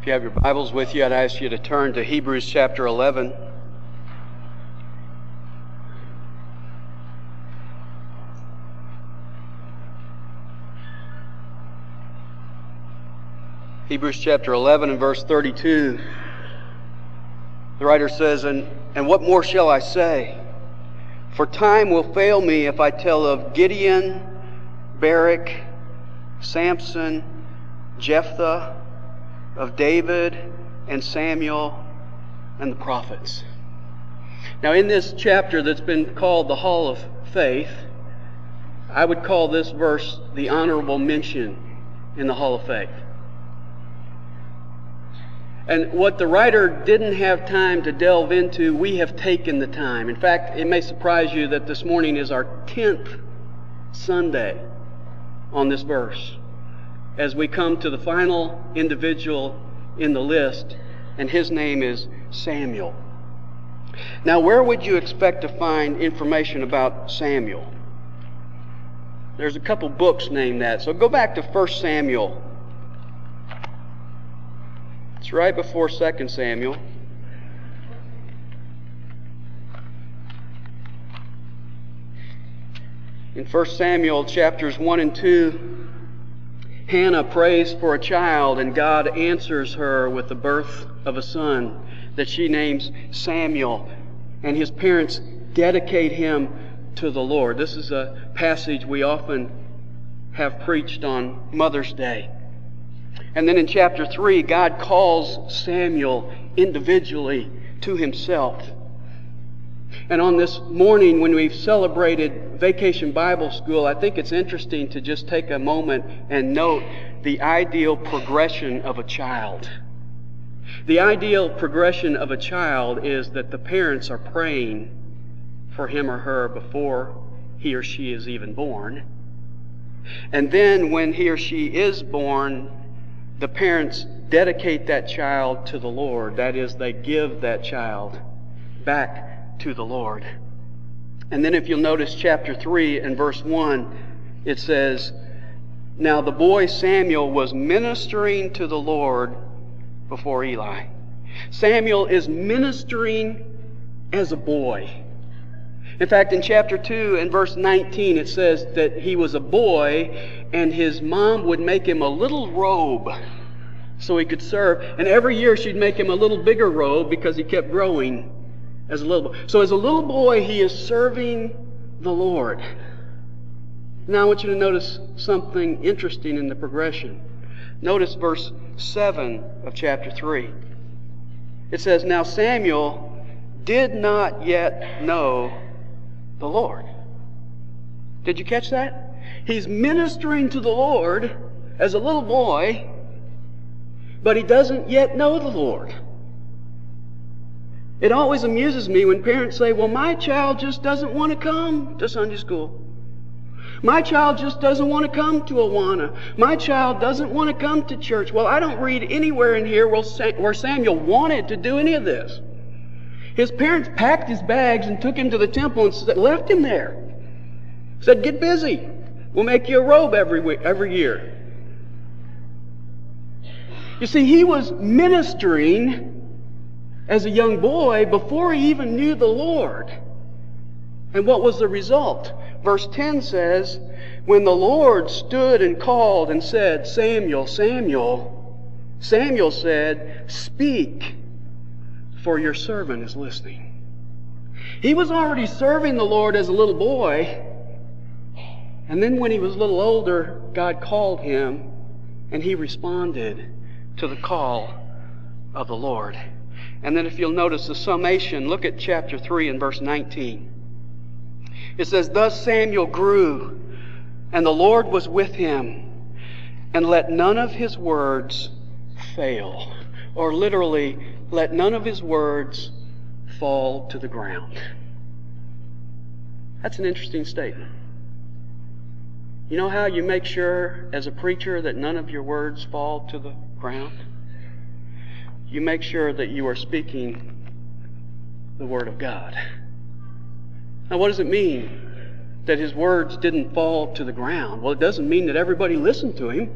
If you have your Bibles with you, I'd ask you to turn to Hebrews chapter 11. Hebrews chapter 11 and verse 32. The writer says, And, and what more shall I say? For time will fail me if I tell of Gideon, Barak, Samson, Jephthah, of David and Samuel and the prophets. Now, in this chapter that's been called the Hall of Faith, I would call this verse the honorable mention in the Hall of Faith. And what the writer didn't have time to delve into, we have taken the time. In fact, it may surprise you that this morning is our 10th Sunday on this verse as we come to the final individual in the list, and his name is Samuel. Now, where would you expect to find information about Samuel? There's a couple books named that. So go back to 1 Samuel. It's right before 2 Samuel. In 1 Samuel chapters 1 and 2, Hannah prays for a child, and God answers her with the birth of a son that she names Samuel. And his parents dedicate him to the Lord. This is a passage we often have preached on Mother's Day. And then in chapter 3, God calls Samuel individually to himself. And on this morning, when we've celebrated Vacation Bible School, I think it's interesting to just take a moment and note the ideal progression of a child. The ideal progression of a child is that the parents are praying for him or her before he or she is even born. And then when he or she is born, the parents dedicate that child to the Lord. That is, they give that child back to the Lord. And then if you'll notice chapter 3 and verse 1, it says, Now the boy Samuel was ministering to the Lord before Eli. Samuel is ministering as a boy. In fact, in chapter 2 and verse 19, it says that he was a boy and his mom would make him a little robe so he could serve. And every year she'd make him a little bigger robe because he kept growing as a little boy. So as a little boy, he is serving the Lord. Now I want you to notice something interesting in the progression. Notice verse 7 of chapter 3. It says, Now Samuel did not yet know the Lord. Did you catch that? He's ministering to the Lord as a little boy, but he doesn't yet know the Lord. It always amuses me when parents say, Well, my child just doesn't want to come to Sunday school. My child just doesn't want to come to Awana. My child doesn't want to come to church. Well, I don't read anywhere in here where Samuel wanted to do any of this. His parents packed his bags and took him to the temple and left him there. Said, Get busy. We'll make you a robe every, week, every year. You see, he was ministering as a young boy before he even knew the Lord. And what was the result? Verse 10 says, When the Lord stood and called and said, Samuel, Samuel, Samuel said, Speak, for your servant is listening. He was already serving the Lord as a little boy. And then when he was a little older, God called him and he responded to the call of the Lord. And then if you'll notice the summation, look at chapter 3 and verse 19. It says, Thus Samuel grew, and the Lord was with him, and let none of his words fail. Or literally, let none of his words fall to the ground. That's an interesting statement. You know how you make sure, as a preacher, that none of your words fall to the ground? You make sure that you are speaking the Word of God. Now, what does it mean that his words didn't fall to the ground? Well, it doesn't mean that everybody listened to him.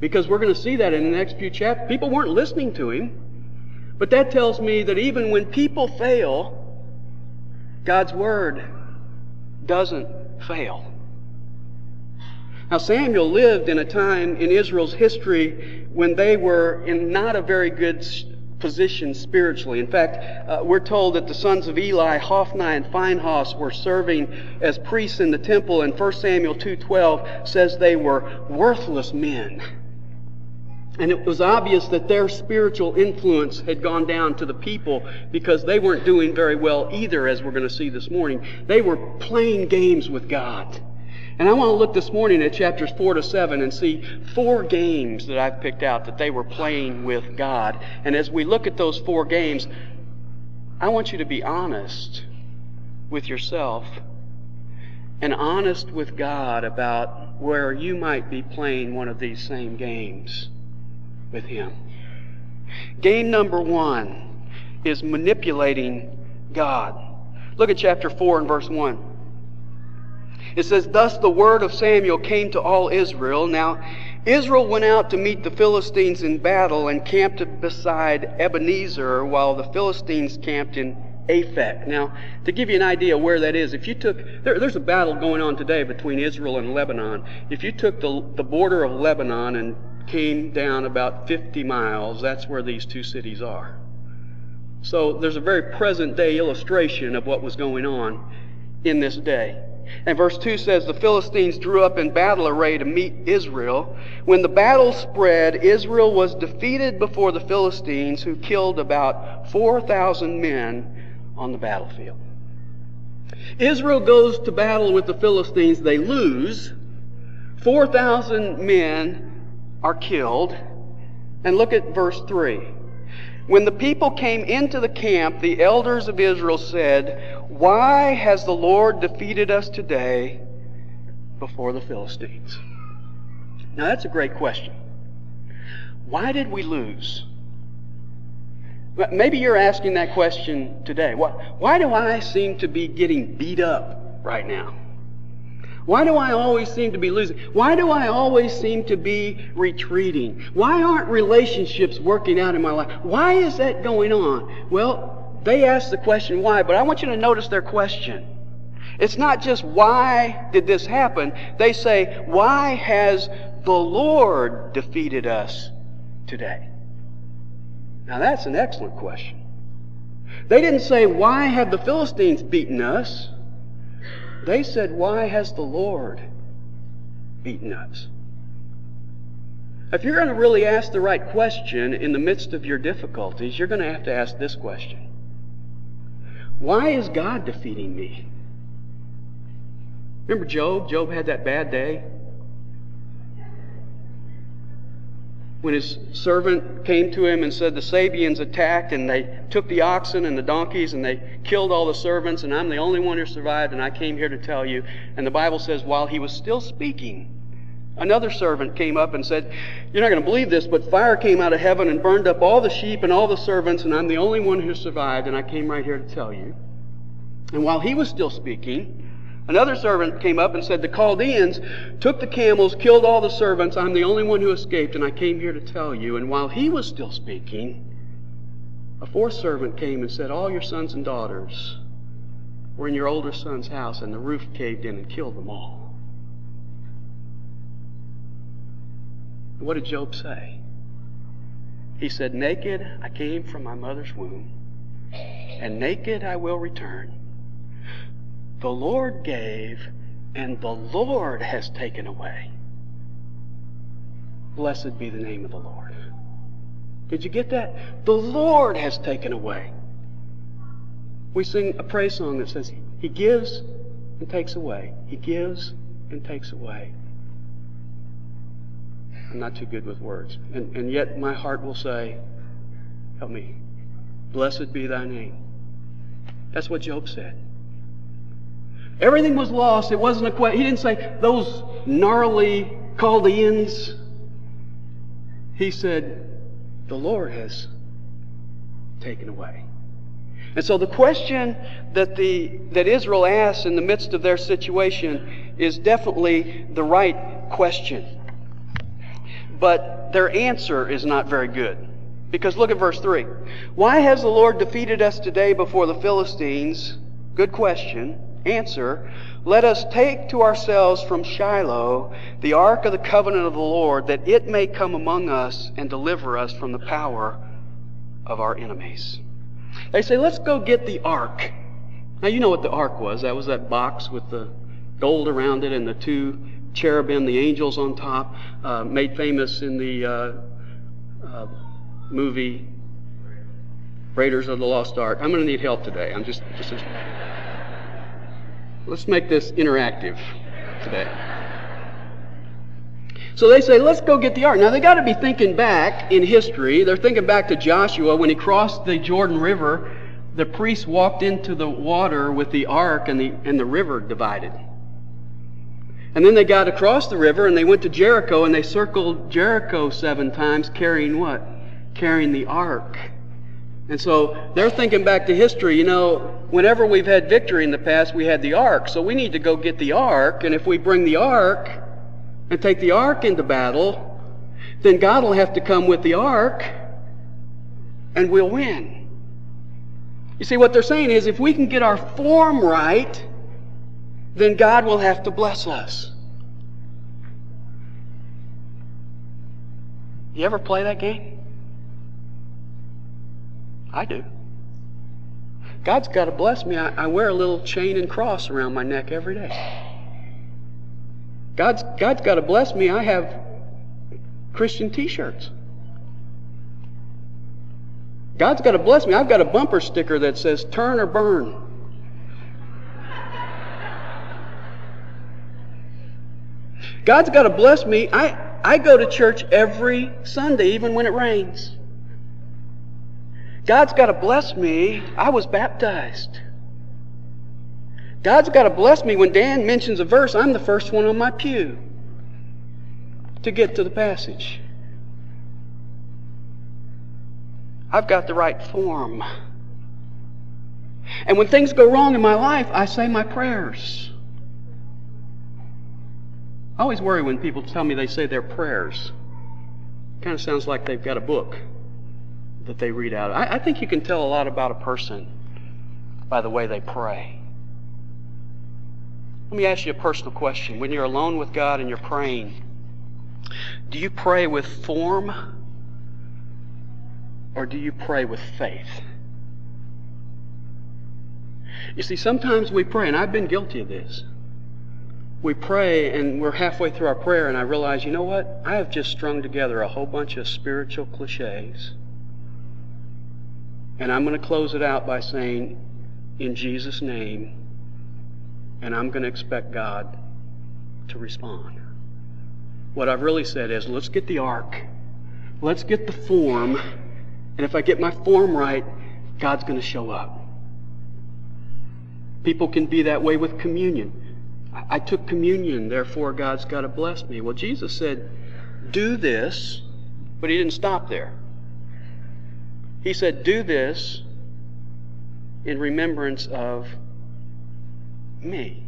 Because we're going to see that in the next few chapters. People weren't listening to him. But that tells me that even when people fail, God's Word doesn't fail. Now, Samuel lived in a time in Israel's history when they were in not a very good position spiritually. In fact, uh, we're told that the sons of Eli, Hophni and Phinehas, were serving as priests in the temple, and 1 Samuel 2.12 says they were worthless men. And it was obvious that their spiritual influence had gone down to the people because they weren't doing very well either, as we're going to see this morning. They were playing games with God. And I want to look this morning at chapters 4 to 7 and see four games that I've picked out that they were playing with God. And as we look at those four games, I want you to be honest with yourself and honest with God about where you might be playing one of these same games with Him. Game number one is manipulating God. Look at chapter 4 and verse 1. It says, Thus the word of Samuel came to all Israel. Now, Israel went out to meet the Philistines in battle and camped beside Ebenezer while the Philistines camped in Aphek. Now, to give you an idea where that is, if you took, there, there's a battle going on today between Israel and Lebanon. If you took the, the border of Lebanon and came down about 50 miles, that's where these two cities are. So there's a very present day illustration of what was going on in this day. And verse 2 says, The Philistines drew up in battle array to meet Israel. When the battle spread, Israel was defeated before the Philistines, who killed about 4,000 men on the battlefield. Israel goes to battle with the Philistines. They lose. 4,000 men are killed. And look at verse 3. When the people came into the camp, the elders of Israel said, why has the Lord defeated us today before the Philistines? Now, that's a great question. Why did we lose? Maybe you're asking that question today. Why, do I seem to be getting beat up right now? Why do I always seem to be losing? Why do I always seem to be retreating? Why aren't relationships working out in my life? Why is that going on? Well, they ask the question why, but I want you to notice their question. It's not just why did this happen? They say, why has the Lord defeated us today? Now that's an excellent question. They didn't say, why have the Philistines beaten us? They said, why has the Lord beaten us? If you're going to really ask the right question in the midst of your difficulties, you're going to have to ask this question why is God defeating me? Remember Job? Job had that bad day. When his servant came to him and said, The Sabeans attacked and they took the oxen and the donkeys and they killed all the servants, and I'm the only one who survived, and I came here to tell you. And the Bible says, while he was still speaking, Another servant came up and said, You're not going to believe this, but fire came out of heaven and burned up all the sheep and all the servants, and I'm the only one who survived, and I came right here to tell you. And while he was still speaking, another servant came up and said, The Chaldeans took the camels, killed all the servants, I'm the only one who escaped, and I came here to tell you. And while he was still speaking, a fourth servant came and said, All your sons and daughters were in your older son's house, and the roof caved in and killed them all. What did Job say? He said, Naked I came from my mother's womb, and naked I will return. The Lord gave, and the Lord has taken away. Blessed be the name of the Lord. Did you get that? The Lord has taken away. We sing a praise song that says, He gives and takes away. He gives and takes away. I'm not too good with words. And, and yet my heart will say, Help me. Blessed be thy name. That's what Job said. Everything was lost. It wasn't a question. He didn't say, those gnarly Chaldeans. He said, the Lord has taken away. And so the question that, the, that Israel asks in the midst of their situation is definitely the right question. But their answer is not very good. Because look at verse 3. Why has the Lord defeated us today before the Philistines? Good question. Answer. Let us take to ourselves from Shiloh the ark of the covenant of the Lord, that it may come among us and deliver us from the power of our enemies. They say, let's go get the ark. Now, you know what the ark was. That was that box with the gold around it and the two cherubim, the angels on top, uh, made famous in the uh, uh, movie Raiders of the Lost Ark. I'm going to need help today. I'm just, just let's make this interactive today. So they say, let's go get the ark. Now they got to be thinking back in history. They're thinking back to Joshua when he crossed the Jordan River. The priests walked into the water with the ark and the, and the river divided. And then they got across the river and they went to Jericho and they circled Jericho seven times carrying what? Carrying the ark. And so they're thinking back to history. You know, whenever we've had victory in the past, we had the ark. So we need to go get the ark. And if we bring the ark and take the ark into battle, then God will have to come with the ark and we'll win. You see, what they're saying is if we can get our form right, then God will have to bless us. You ever play that game? I do. God's got to bless me. I, I, wear a little chain and cross around my neck every day. God's, God's got to bless me. I have Christian t shirts. God's got to bless me. I've got a bumper sticker that says turn or burn. God's got to bless me. I, I go to church every Sunday, even when it rains. God's got to bless me. I was baptized. God's got to bless me. When Dan mentions a verse, I'm the first one on my pew to get to the passage. I've got the right form. And when things go wrong in my life, I say my prayers. I always worry when people tell me they say their prayers. It kind of sounds like they've got a book that they read out. I, I think you can tell a lot about a person by the way they pray. Let me ask you a personal question. When you're alone with God and you're praying, do you pray with form or do you pray with faith? You see, sometimes we pray, and I've been guilty of this we pray and we're halfway through our prayer, and I realize, you know what? I have just strung together a whole bunch of spiritual cliches. And I'm going to close it out by saying, in Jesus' name, and I'm going to expect God to respond. What I've really said is, let's get the ark, let's get the form, and if I get my form right, God's going to show up. People can be that way with communion. I took communion, therefore God's got to bless me. Well, Jesus said, Do this, but He didn't stop there. He said, Do this in remembrance of me.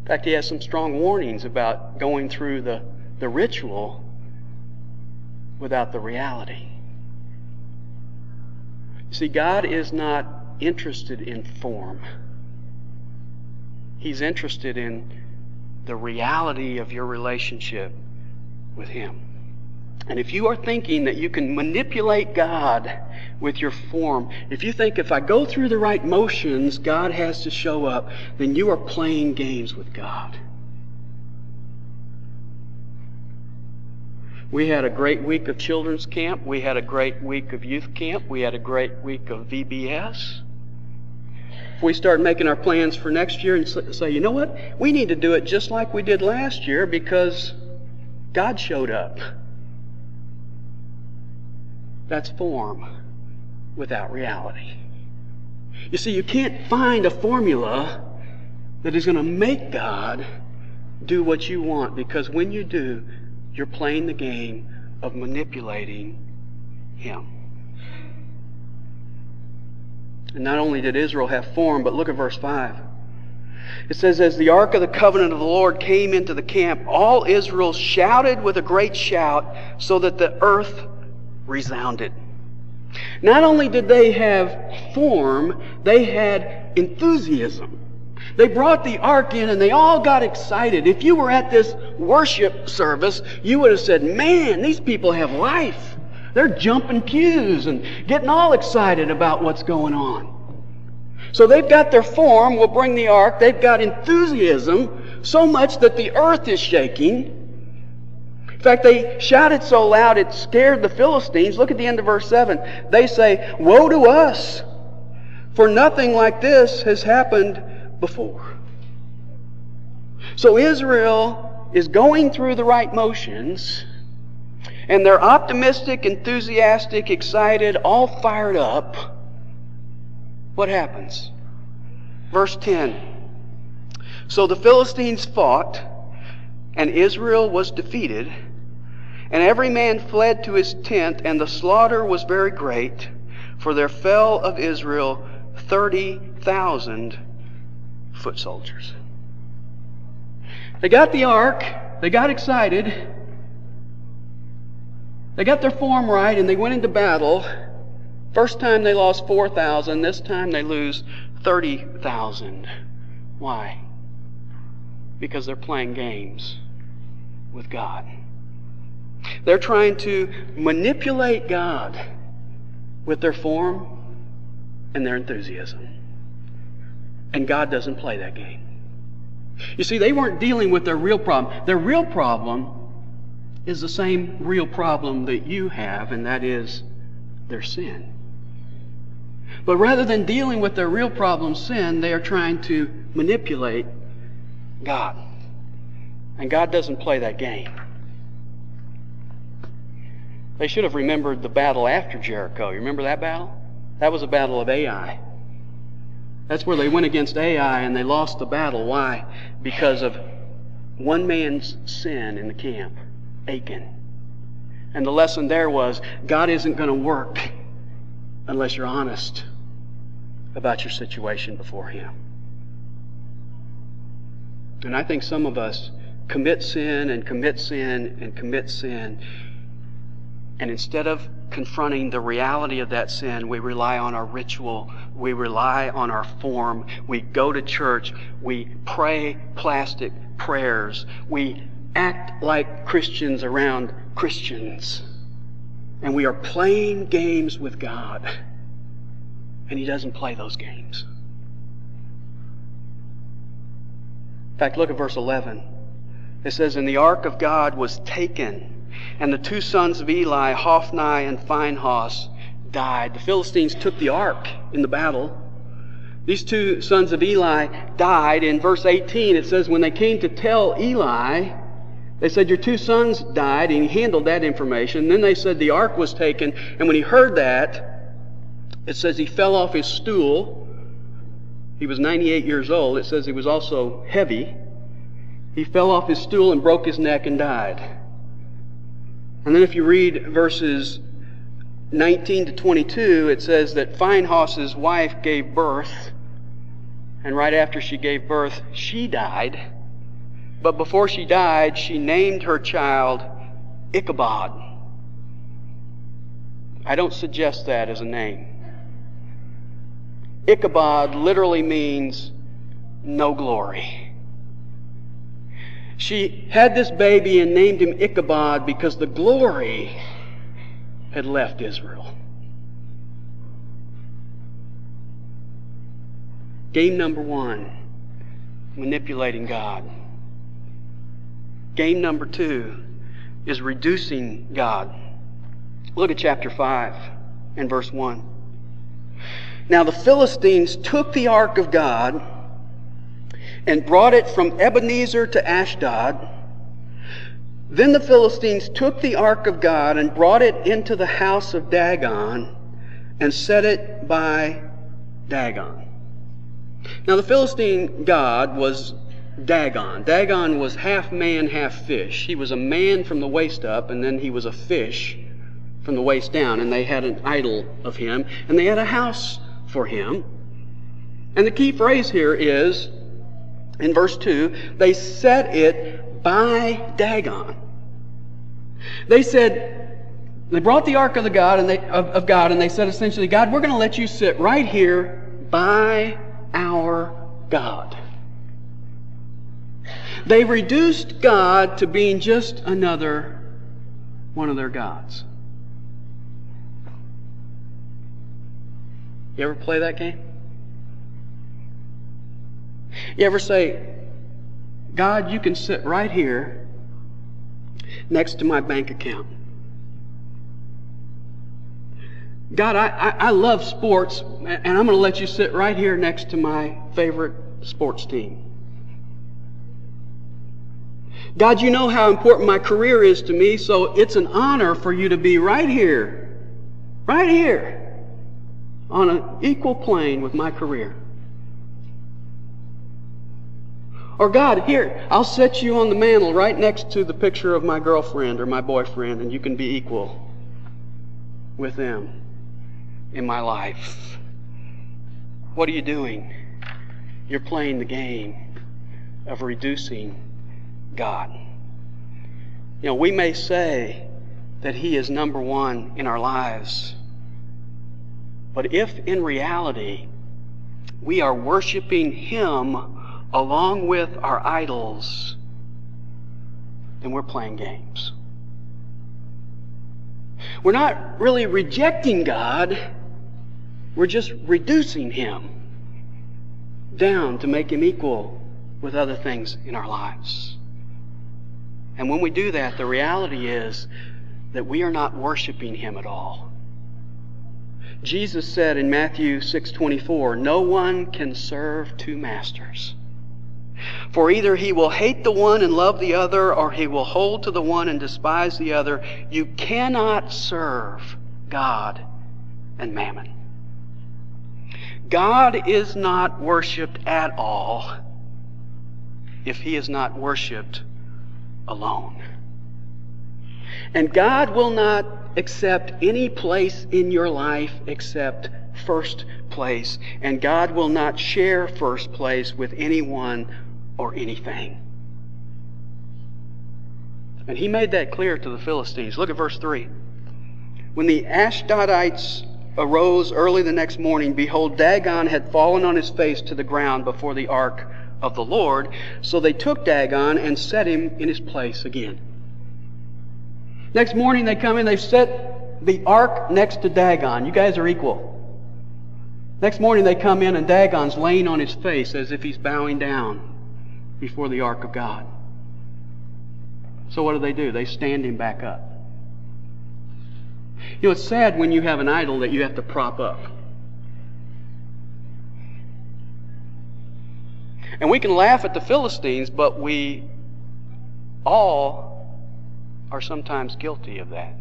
In fact, He has some strong warnings about going through the, the ritual without the reality. See, God is not interested in form. He's interested in the reality of your relationship with Him. And if you are thinking that you can manipulate God with your form, if you think if I go through the right motions, God has to show up, then you are playing games with God. We had a great week of children's camp. We had a great week of youth camp. We had a great week of VBS if we start making our plans for next year and say, you know what, we need to do it just like we did last year because God showed up. That's form without reality. You see, you can't find a formula that is going to make God do what you want because when you do, you're playing the game of manipulating Him. And not only did Israel have form, but look at verse 5. It says, As the ark of the covenant of the Lord came into the camp, all Israel shouted with a great shout, so that the earth resounded. Not only did they have form, they had enthusiasm. They brought the ark in and they all got excited. If you were at this worship service, you would have said, Man, these people have life. They're jumping pews and getting all excited about what's going on. So they've got their form, we'll bring the ark. They've got enthusiasm so much that the earth is shaking. In fact, they shouted so loud it scared the Philistines. Look at the end of verse 7. They say, Woe to us! For nothing like this has happened before. So Israel is going through the right motions, and they're optimistic, enthusiastic, excited, all fired up. What happens? Verse 10. So the Philistines fought, and Israel was defeated, and every man fled to his tent, and the slaughter was very great, for there fell of Israel thirty thousand foot soldiers. They got the ark, they got excited, they got their form right, and they went into battle. First time they lost 4,000, this time they lose 30,000. Why? Because they're playing games with God. They're trying to manipulate God with their form and their enthusiasm. And God doesn't play that game. You see, they weren't dealing with their real problem. Their real problem is the same real problem that you have, and that is their sin. But rather than dealing with their real problem, sin, they are trying to manipulate God. And God doesn't play that game. They should have remembered the battle after Jericho. You remember that battle? That was a battle of Ai. That's where they went against Ai and they lost the battle. Why? Because of one man's sin in the camp, Achan. And the lesson there was God isn't going to work unless you're honest about your situation before Him. And I think some of us commit sin and commit sin and commit sin. And instead of confronting the reality of that sin, we rely on our ritual, we rely on our form, we go to church, we pray plastic prayers, we act like Christians around Christians. And we are playing games with God. And He doesn't play those games. In fact, look at verse 11. It says, And the ark of God was taken, and the two sons of Eli, Hophni and Phinehas, died. The Philistines took the ark in the battle. These two sons of Eli died. In verse 18, it says, When they came to tell Eli, they said, Your two sons died, and he handled that information. Then they said the ark was taken, and when he heard that, it says he fell off his stool. He was 98 years old. It says he was also heavy. He fell off his stool and broke his neck and died. And then if you read verses 19 to 22, it says that Phinehas's wife gave birth, and right after she gave birth, she died. But before she died, she named her child Ichabod. I don't suggest that as a name. Ichabod literally means no glory. She had this baby and named him Ichabod because the glory had left Israel. Game number one manipulating God. Game number two is reducing God. Look at chapter 5 and verse 1. Now the Philistines took the ark of God and brought it from Ebenezer to Ashdod. Then the Philistines took the ark of God and brought it into the house of Dagon and set it by Dagon. Now the Philistine god was Dagon. Dagon was half man, half fish. He was a man from the waist up, and then he was a fish from the waist down, and they had an idol of him, and they had a house for him. And the key phrase here is in verse 2, they set it by Dagon. They said, they brought the ark of the God and they, of, of God and they said essentially, God, we're going to let you sit right here by our God. They reduced God to being just another one of their gods. You ever play that game? You ever say, God, you can sit right here next to my bank account? God, I, I, I love sports, and I'm going to let you sit right here next to my favorite sports team. God, you know how important my career is to me, so it's an honor for you to be right here, right here, on an equal plane with my career. Or God, here, I'll set you on the mantle right next to the picture of my girlfriend or my boyfriend, and you can be equal with them in my life. What are you doing? You're playing the game of reducing God. You know, we may say that He is number one in our lives, but if in reality we are worshiping Him along with our idols, then we're playing games. We're not really rejecting God, we're just reducing Him down to make Him equal with other things in our lives. And when we do that, the reality is that we are not worshiping Him at all. Jesus said in Matthew 6:24, "No one can serve two masters." For either he will hate the one and love the other, or he will hold to the one and despise the other. You cannot serve God and mammon. God is not worshiped at all if he is not worshiped alone. And God will not accept any place in your life except first place. And God will not share first place with anyone or anything. And he made that clear to the Philistines. Look at verse 3. When the Ashdodites arose early the next morning, behold, Dagon had fallen on his face to the ground before the ark of the Lord. So they took Dagon and set him in his place again. Next morning they come in, they set the ark next to Dagon. You guys are equal. Next morning they come in and Dagon's laying on his face as if he's bowing down before the ark of God. So what do they do? They stand him back up. You know, it's sad when you have an idol that you have to prop up. And we can laugh at the Philistines, but we all are sometimes guilty of that.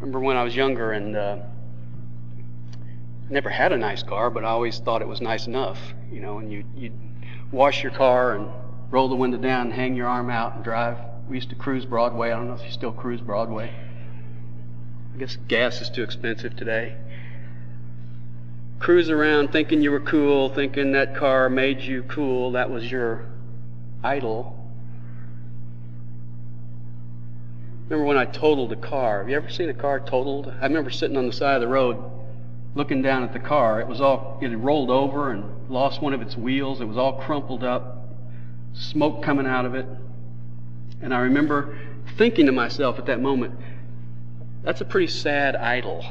Remember when I was younger and uh, never had a nice car, but I always thought it was nice enough, you know, and you, you'd wash your car and roll the window down and hang your arm out and drive. We used to cruise Broadway. I don't know if you still cruise Broadway. I guess gas is too expensive today cruise around thinking you were cool, thinking that car made you cool, that was your idol. Remember when I totaled a car? Have you ever seen a car totaled? I remember sitting on the side of the road looking down at the car. It was all, it had rolled over and lost one of its wheels. It was all crumpled up, smoke coming out of it. And I remember thinking to myself at that moment, that's a pretty sad idol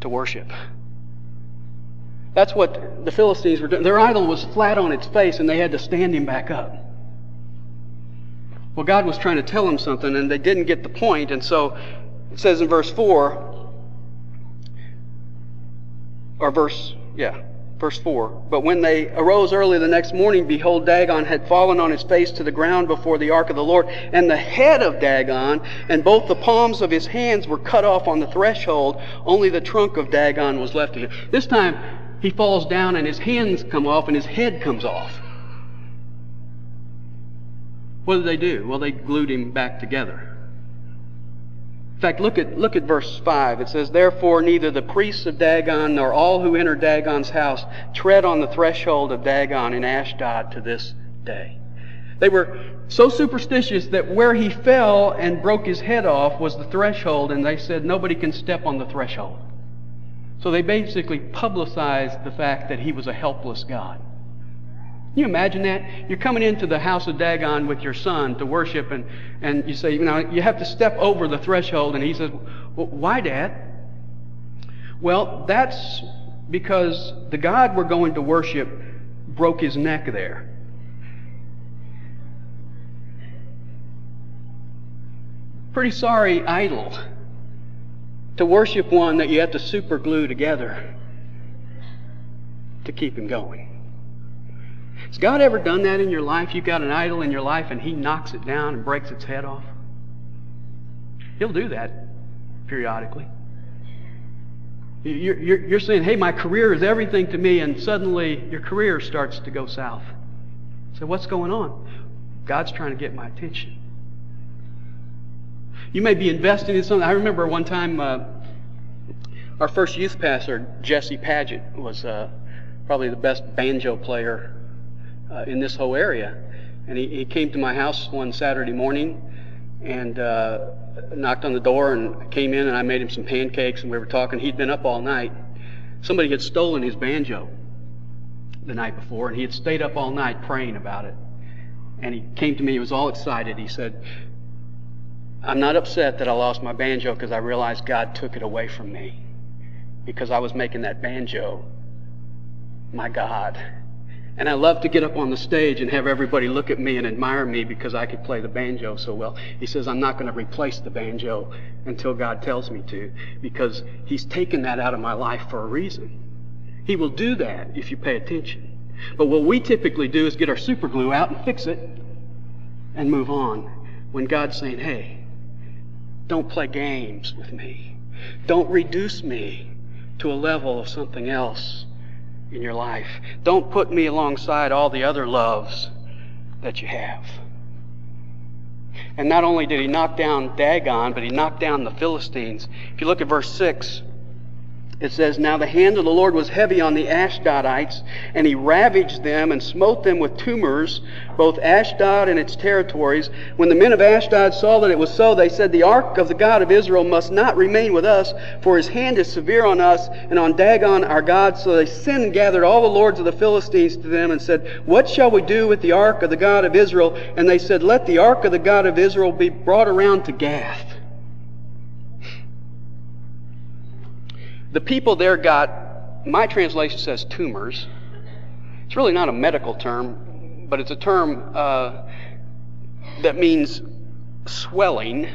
to worship. That's what the Philistines were doing. Their idol was flat on its face and they had to stand him back up. Well, God was trying to tell them something and they didn't get the point. point, and so it says in verse 4, or verse, yeah, verse 4. But when they arose early the next morning, behold, Dagon had fallen on his face to the ground before the ark of the Lord, and the head of Dagon and both the palms of his hands were cut off on the threshold. Only the trunk of Dagon was left to him. This time, he falls down and his hands come off and his head comes off. What did they do? Well, they glued him back together. In fact, look at, look at verse 5. It says, Therefore, neither the priests of Dagon nor all who enter Dagon's house tread on the threshold of Dagon in Ashdod to this day. They were so superstitious that where he fell and broke his head off was the threshold, and they said nobody can step on the threshold. So they basically publicized the fact that he was a helpless God. Can you imagine that? You're coming into the house of Dagon with your son to worship, and, and you say, you know, you have to step over the threshold. And he says, well, Why, Dad? Well, that's because the God we're going to worship broke his neck there. Pretty sorry idol to worship one that you have to super glue together to keep him going. Has God ever done that in your life? You've got an idol in your life and He knocks it down and breaks its head off? He'll do that periodically. You're, you're, you're saying, hey, my career is everything to me, and suddenly your career starts to go south. So, what's going on? God's trying to get my attention. You may be investing in something. I remember one time uh, our first youth pastor, Jesse Paget, was uh, probably the best banjo player uh, in this whole area. And he, he came to my house one Saturday morning and uh, knocked on the door and came in and I made him some pancakes and we were talking. He'd been up all night. Somebody had stolen his banjo the night before and he had stayed up all night praying about it. And he came to me, he was all excited. He said, I'm not upset that I lost my banjo because I realized God took it away from me because I was making that banjo my God. And I love to get up on the stage and have everybody look at me and admire me because I could play the banjo so well. He says, I'm not going to replace the banjo until God tells me to because He's taken that out of my life for a reason. He will do that if you pay attention. But what we typically do is get our super glue out and fix it and move on when God's saying, hey, don't play games with me. Don't reduce me to a level of something else in your life. Don't put me alongside all the other loves that you have. And not only did he knock down Dagon, but he knocked down the Philistines. If you look at verse 6, it says, Now the hand of the Lord was heavy on the Ashdodites, and he ravaged them and smote them with tumors, both Ashdod and its territories. When the men of Ashdod saw that it was so, they said, The ark of the God of Israel must not remain with us, for his hand is severe on us and on Dagon our God. So they sent and gathered all the lords of the Philistines to them and said, What shall we do with the ark of the God of Israel? And they said, Let the ark of the God of Israel be brought around to Gath. The people there got, my translation says tumors. It's really not a medical term, but it's a term uh, that means swelling.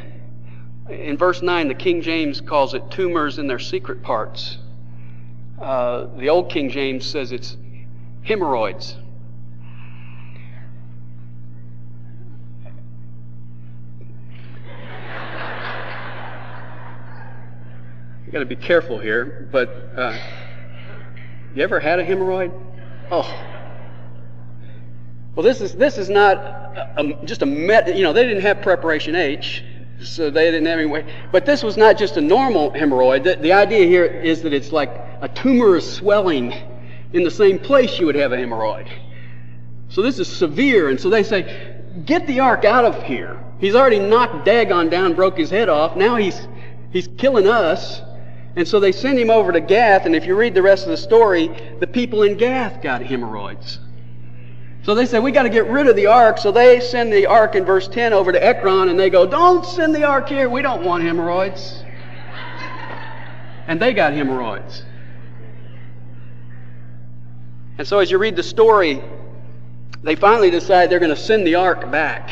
In verse 9, the King James calls it tumors in their secret parts. Uh, the Old King James says it's hemorrhoids. You got to be careful here, but uh, you ever had a hemorrhoid? Oh. Well, this is this is not a, a, just a met. You know, they didn't have preparation H, so they didn't have any way. But this was not just a normal hemorrhoid. The, the idea here is that it's like a tumorous swelling in the same place you would have a hemorrhoid. So this is severe, and so they say, "Get the ark out of here." He's already knocked Dagon down, broke his head off. Now he's he's killing us. And so they send him over to Gath, and if you read the rest of the story, the people in Gath got hemorrhoids. So they said, We got to get rid of the ark. So they send the ark in verse 10 over to Ekron, and they go, Don't send the ark here. We don't want hemorrhoids. And they got hemorrhoids. And so as you read the story, they finally decide they're going to send the ark back.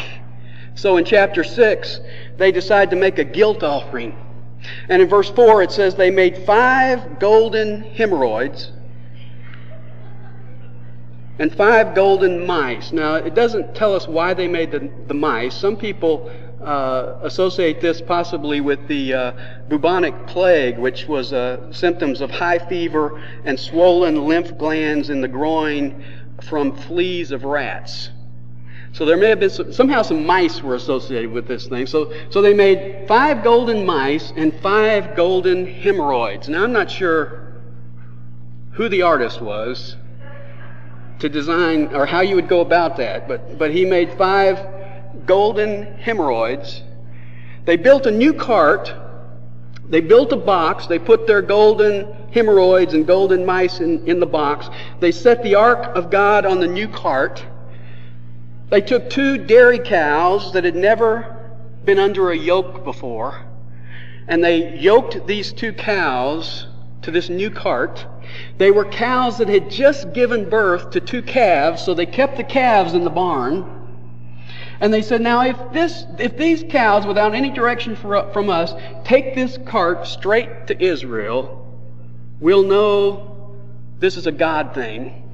So in chapter 6, they decide to make a guilt offering. And in verse 4, it says they made five golden hemorrhoids and five golden mice. Now, it doesn't tell us why they made the, the mice. Some people uh, associate this possibly with the uh, bubonic plague, which was uh, symptoms of high fever and swollen lymph glands in the groin from fleas of rats. So there may have been some, somehow some mice were associated with this thing. So, so they made five golden mice and five golden hemorrhoids. Now I'm not sure who the artist was to design or how you would go about that, but, but he made five golden hemorrhoids. They built a new cart. They built a box. They put their golden hemorrhoids and golden mice in, in the box. They set the ark of God on the new cart. They took two dairy cows that had never been under a yoke before, and they yoked these two cows to this new cart. They were cows that had just given birth to two calves, so they kept the calves in the barn. And they said, now if this, if these cows, without any direction from us, take this cart straight to Israel, we'll know this is a God thing.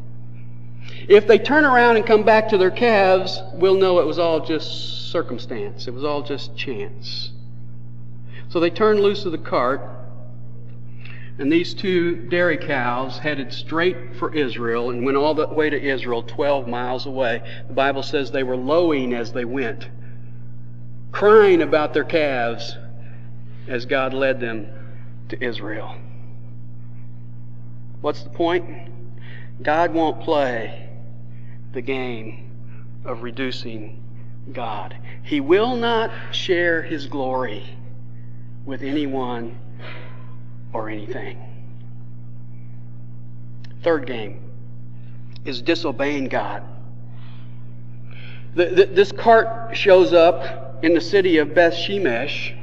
If they turn around and come back to their calves, we'll know it was all just circumstance. It was all just chance. So they turned loose of the cart, and these two dairy cows headed straight for Israel and went all the way to Israel, 12 miles away. The Bible says they were lowing as they went, crying about their calves as God led them to Israel. What's the point? God won't play the game of reducing God. He will not share his glory with anyone or anything. Third game is disobeying God. The, the, this cart shows up in the city of Beth Shemesh,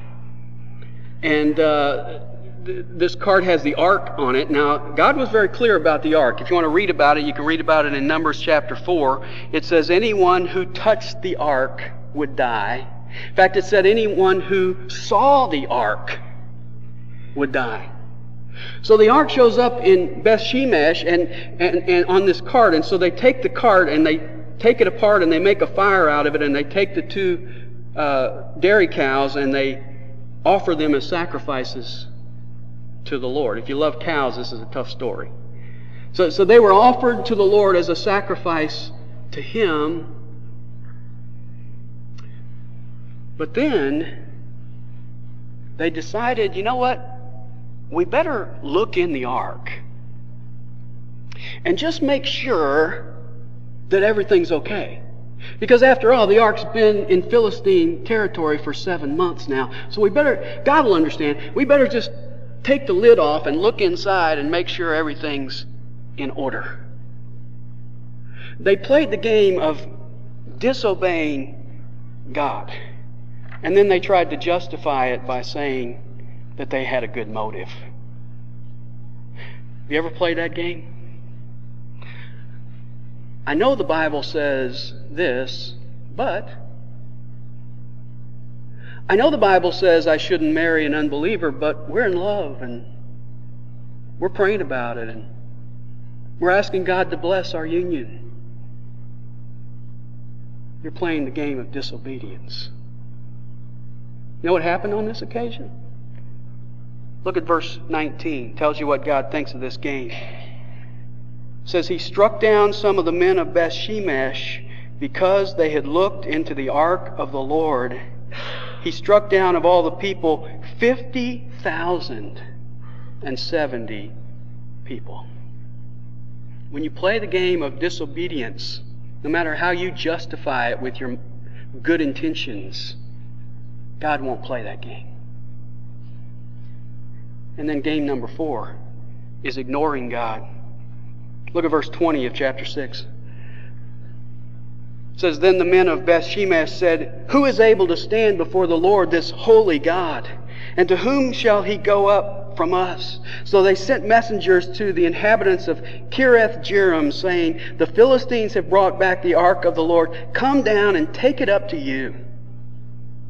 and uh, this card has the ark on it. Now, God was very clear about the ark. If you want to read about it, you can read about it in Numbers chapter 4. It says, Anyone who touched the ark would die. In fact, it said, Anyone who saw the ark would die. So the ark shows up in Beth Shemesh and, and, and on this cart, and so they take the cart and they take it apart and they make a fire out of it, and they take the two uh, dairy cows and they offer them as sacrifices to the Lord. If you love cows, this is a tough story. So, so they were offered to the Lord as a sacrifice to Him. But then they decided, you know what? We better look in the ark and just make sure that everything's okay. Because after all, the ark's been in Philistine territory for seven months now. So we better, God will understand, we better just take the lid off and look inside and make sure everything's in order. They played the game of disobeying God. And then they tried to justify it by saying that they had a good motive. Have you ever played that game? I know the Bible says this, but I know the Bible says I shouldn't marry an unbeliever, but we're in love and we're praying about it and we're asking God to bless our union. You're playing the game of disobedience. You know what happened on this occasion? Look at verse 19. It tells you what God thinks of this game. It says he struck down some of the men of Beth Shemesh because they had looked into the ark of the Lord he struck down of all the people 50,070 people. When you play the game of disobedience, no matter how you justify it with your good intentions, God won't play that game. And then game number four is ignoring God. Look at verse 20 of chapter 6 says, Then the men of Bethshemesh said, Who is able to stand before the Lord, this holy God? And to whom shall he go up from us? So they sent messengers to the inhabitants of Kiriath Jearim, saying, The Philistines have brought back the ark of the Lord. Come down and take it up to you.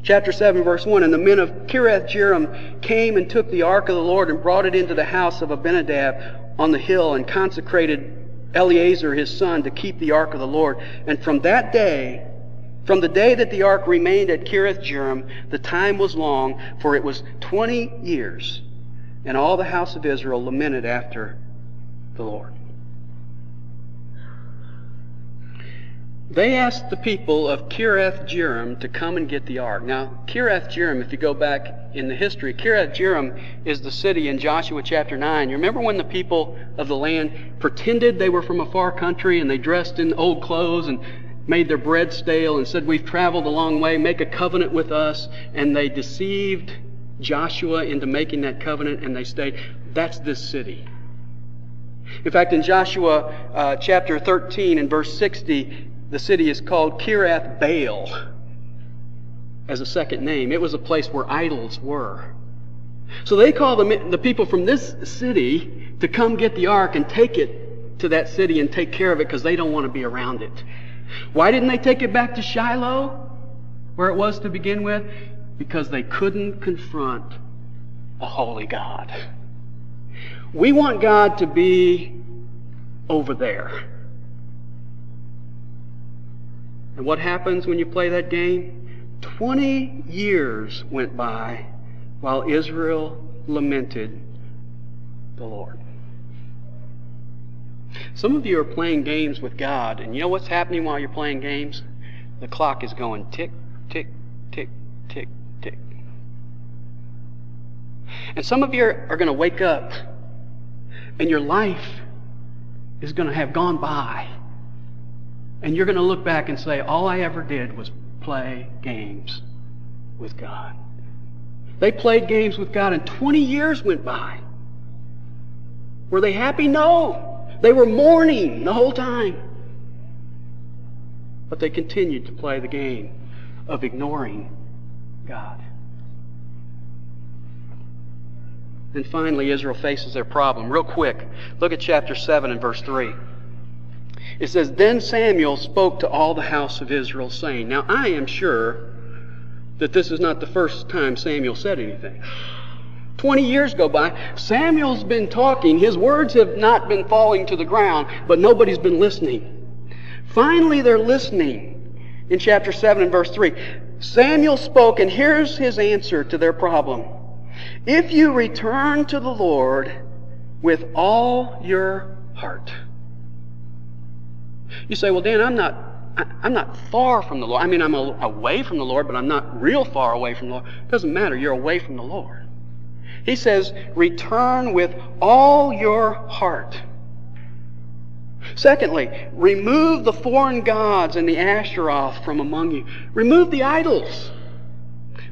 Chapter 7, verse 1 And the men of Kiriath Jearim came and took the ark of the Lord and brought it into the house of Abinadab on the hill and consecrated Eleazar his son to keep the ark of the Lord. And from that day, from the day that the ark remained at Kiriath Jearim, the time was long, for it was twenty years. And all the house of Israel lamented after the Lord. They asked the people of Kiriath Jearim to come and get the ark. Now, Kiriath Jearim, if you go back in the history, Kiriath Jearim is the city in Joshua chapter 9. You remember when the people of the land pretended they were from a far country and they dressed in old clothes and made their bread stale and said, We've traveled a long way, make a covenant with us. And they deceived Joshua into making that covenant and they stayed. That's this city. In fact, in Joshua uh, chapter 13 and verse 60, the city is called Kiriath Baal as a second name. It was a place where idols were. So they call the, the people from this city to come get the ark and take it to that city and take care of it because they don't want to be around it. Why didn't they take it back to Shiloh, where it was to begin with? Because they couldn't confront a holy God. We want God to be over there. And what happens when you play that game? Twenty years went by while Israel lamented the Lord. Some of you are playing games with God, and you know what's happening while you're playing games? The clock is going tick, tick, tick, tick, tick. And some of you are going to wake up, and your life is going to have gone by and you're going to look back and say, all I ever did was play games with God. They played games with God and 20 years went by. Were they happy? No. They were mourning the whole time. But they continued to play the game of ignoring God. Then finally, Israel faces their problem. Real quick, look at chapter 7 and verse 3. It says, Then Samuel spoke to all the house of Israel, saying, Now I am sure that this is not the first time Samuel said anything. 20 years go by. Samuel's been talking. His words have not been falling to the ground, but nobody's been listening. Finally, they're listening in chapter 7 and verse 3. Samuel spoke, and here's his answer to their problem. If you return to the Lord with all your heart, you say, well, Dan, I'm not, I'm not far from the Lord. I mean, I'm away from the Lord, but I'm not real far away from the Lord. It doesn't matter. You're away from the Lord. He says, return with all your heart. Secondly, remove the foreign gods and the Ashtaroth from among you. Remove the idols.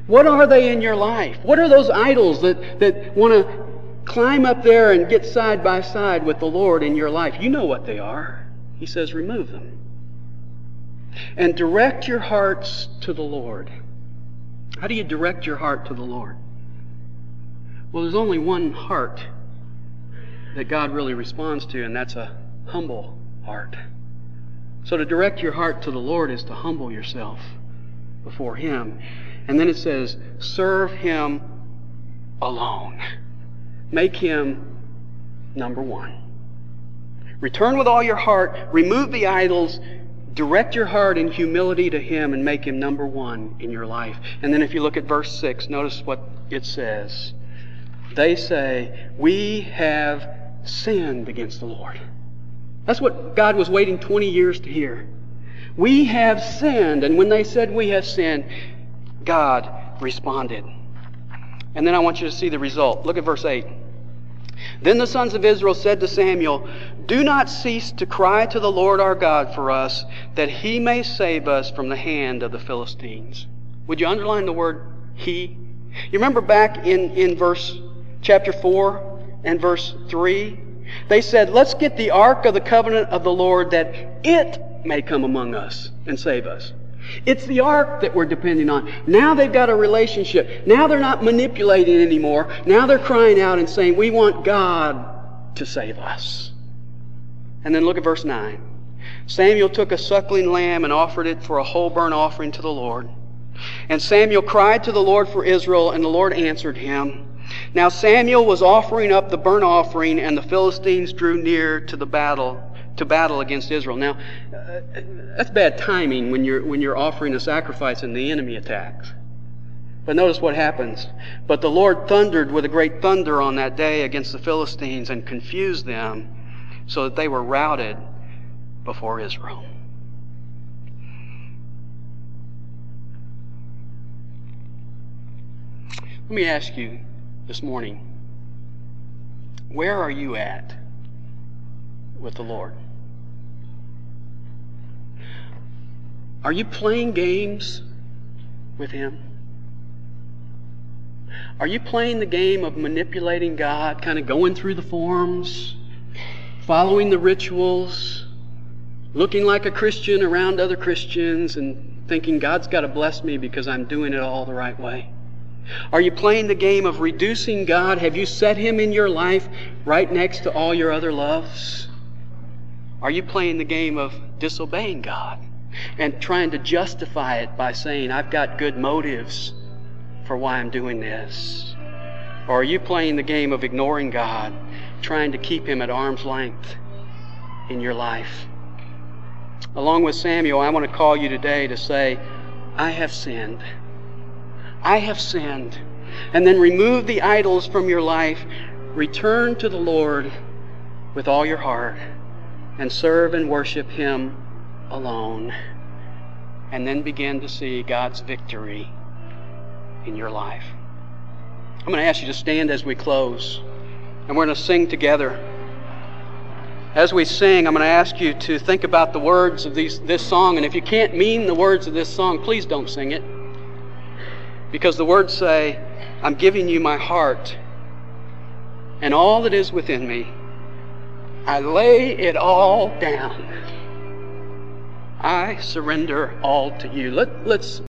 What are they in your life? What are those idols that, that want to climb up there and get side by side with the Lord in your life? You know what they are. He says, remove them. And direct your hearts to the Lord. How do you direct your heart to the Lord? Well, there's only one heart that God really responds to, and that's a humble heart. So to direct your heart to the Lord is to humble yourself before Him. And then it says, serve Him alone. Make Him number one. Return with all your heart, remove the idols, direct your heart in humility to Him, and make Him number one in your life. And then if you look at verse 6, notice what it says. They say, We have sinned against the Lord. That's what God was waiting 20 years to hear. We have sinned. And when they said, We have sinned, God responded. And then I want you to see the result. Look at verse 8. Then the sons of Israel said to Samuel, do not cease to cry to the Lord our God for us, that he may save us from the hand of the Philistines. Would you underline the word he? You remember back in, in verse chapter 4 and verse 3? They said, Let's get the ark of the covenant of the Lord that it may come among us and save us. It's the ark that we're depending on. Now they've got a relationship. Now they're not manipulating anymore. Now they're crying out and saying, We want God to save us. And then look at verse 9. Samuel took a suckling lamb and offered it for a whole burnt offering to the Lord. And Samuel cried to the Lord for Israel, and the Lord answered him. Now Samuel was offering up the burnt offering, and the Philistines drew near to the battle to battle against Israel. Now, uh, that's bad timing when you're when you're offering a sacrifice and the enemy attacks. But notice what happens. But the Lord thundered with a great thunder on that day against the Philistines and confused them so that they were routed before Israel. Let me ask you this morning where are you at with the Lord? Are you playing games with Him? Are you playing the game of manipulating God, kind of going through the forms? Following the rituals, looking like a Christian around other Christians, and thinking God's got to bless me because I'm doing it all the right way? Are you playing the game of reducing God? Have you set Him in your life right next to all your other loves? Are you playing the game of disobeying God and trying to justify it by saying, I've got good motives for why I'm doing this? Or are you playing the game of ignoring God, trying to keep Him at arm's length in your life? Along with Samuel, I want to call you today to say, I have sinned. I have sinned. And then remove the idols from your life. Return to the Lord with all your heart and serve and worship Him alone. And then begin to see God's victory in your life. I'm going to ask you to stand as we close, and we're going to sing together. As we sing, I'm going to ask you to think about the words of these, this song, and if you can't mean the words of this song, please don't sing it. Because the words say, I'm giving you my heart and all that is within me. I lay it all down. I surrender all to you. Let, let's